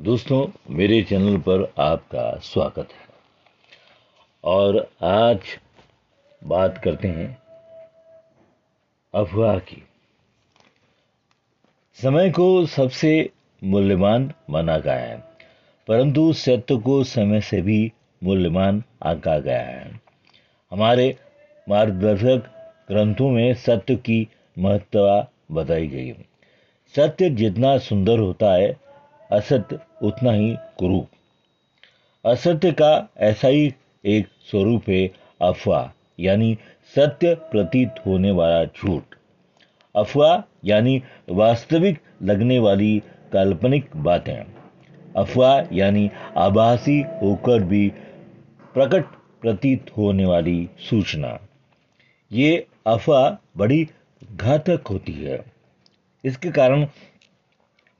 दोस्तों, मेरे चैनल पर आपका स्वागत है। और आज बात करते हैं अफवाह की। समय को सबसे मूल्यवान माना गया है, परंतु सत्य को समय से भी मूल्यवान आका गया है। हमारे मार्गदर्शक ग्रंथों में सत्य की महत्ता बताई गई सत्य जितना सुंदर होता है असत्य उतना ही कुरूप। असत्य का ऐसा ही एक स्वरूप है, अफवाह, यानी सत्य प्रतीत होने वाला झूठ। अफवाह, यानी वास्तविक लगने वाली काल्पनिक बातें। अफवाह, यानी आभासी होकर भी प्रकट प्रतीत होने वाली सूचना। ये अफवाह बड़ी घातक होती है। इसके कारण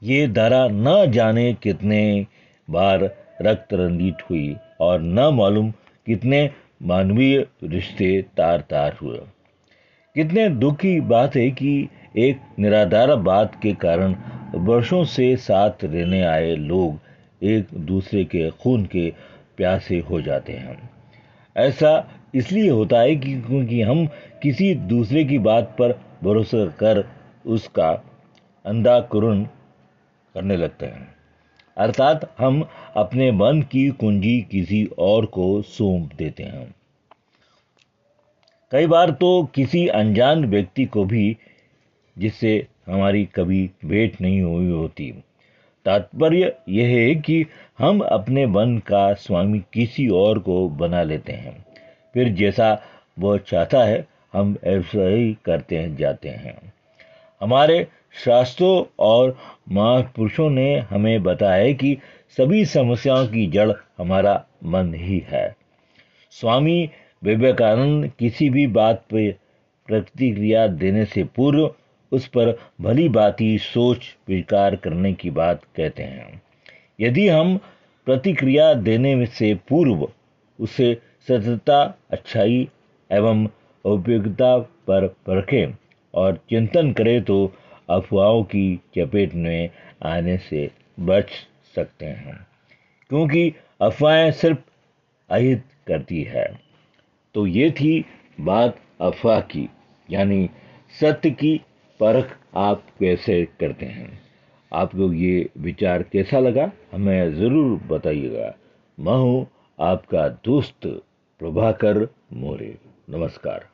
ये धारा न जाने कितने बार रक्त रंजित हुई और न मालूम कितने मानवीय रिश्ते तार तार हुए। कितने दुख की बात है कि एक निराधार बात के कारण वर्षों से साथ रहने आए लोग एक दूसरे के खून के प्यासे हो जाते हैं। ऐसा इसलिए होता है कि क्योंकि हम किसी दूसरे की बात पर भरोसा कर उसका अंधा करने लगते हैं। अर्थात हम अपने मन की कुंजी किसी और को सौंप देते हैं। कई बार तो किसी अनजान व्यक्ति को भी जिससे हमारी कभी भेंट नहीं हुई होती। तात्पर्य यह है कि हम अपने मन का स्वामी किसी और को बना लेते हैं। फिर जैसा वह चाहता है, हम ऐसा ही करते हैं जाते हैं। हमारे शास्त्रों और महापुरुषों ने हमें बताया कि सभी समस्याओं की जड़ हमारा मन ही है। स्वामी विवेकानंद किसी भी बात पर प्रतिक्रिया देने से पूर्व उस पर भली बाती सोच विचार करने की बात कहते हैं। यदि हम प्रतिक्रिया देने से पूर्व उसे सत्यता अच्छाई एवं उपयोगिता पर परखें और चिंतन करें तो अफवाहों की चपेट में आने से बच सकते हैं। क्योंकि अफवाहें सिर्फ़ अहित करती है। तो ये थी बात अफवाह की, यानी सत्य की परख आप कैसे करते हैं। आपको ये विचार कैसा लगा, हमें ज़रूर बताइएगा। मैं हूँ आपका दोस्त प्रभाकर मोरे। नमस्कार।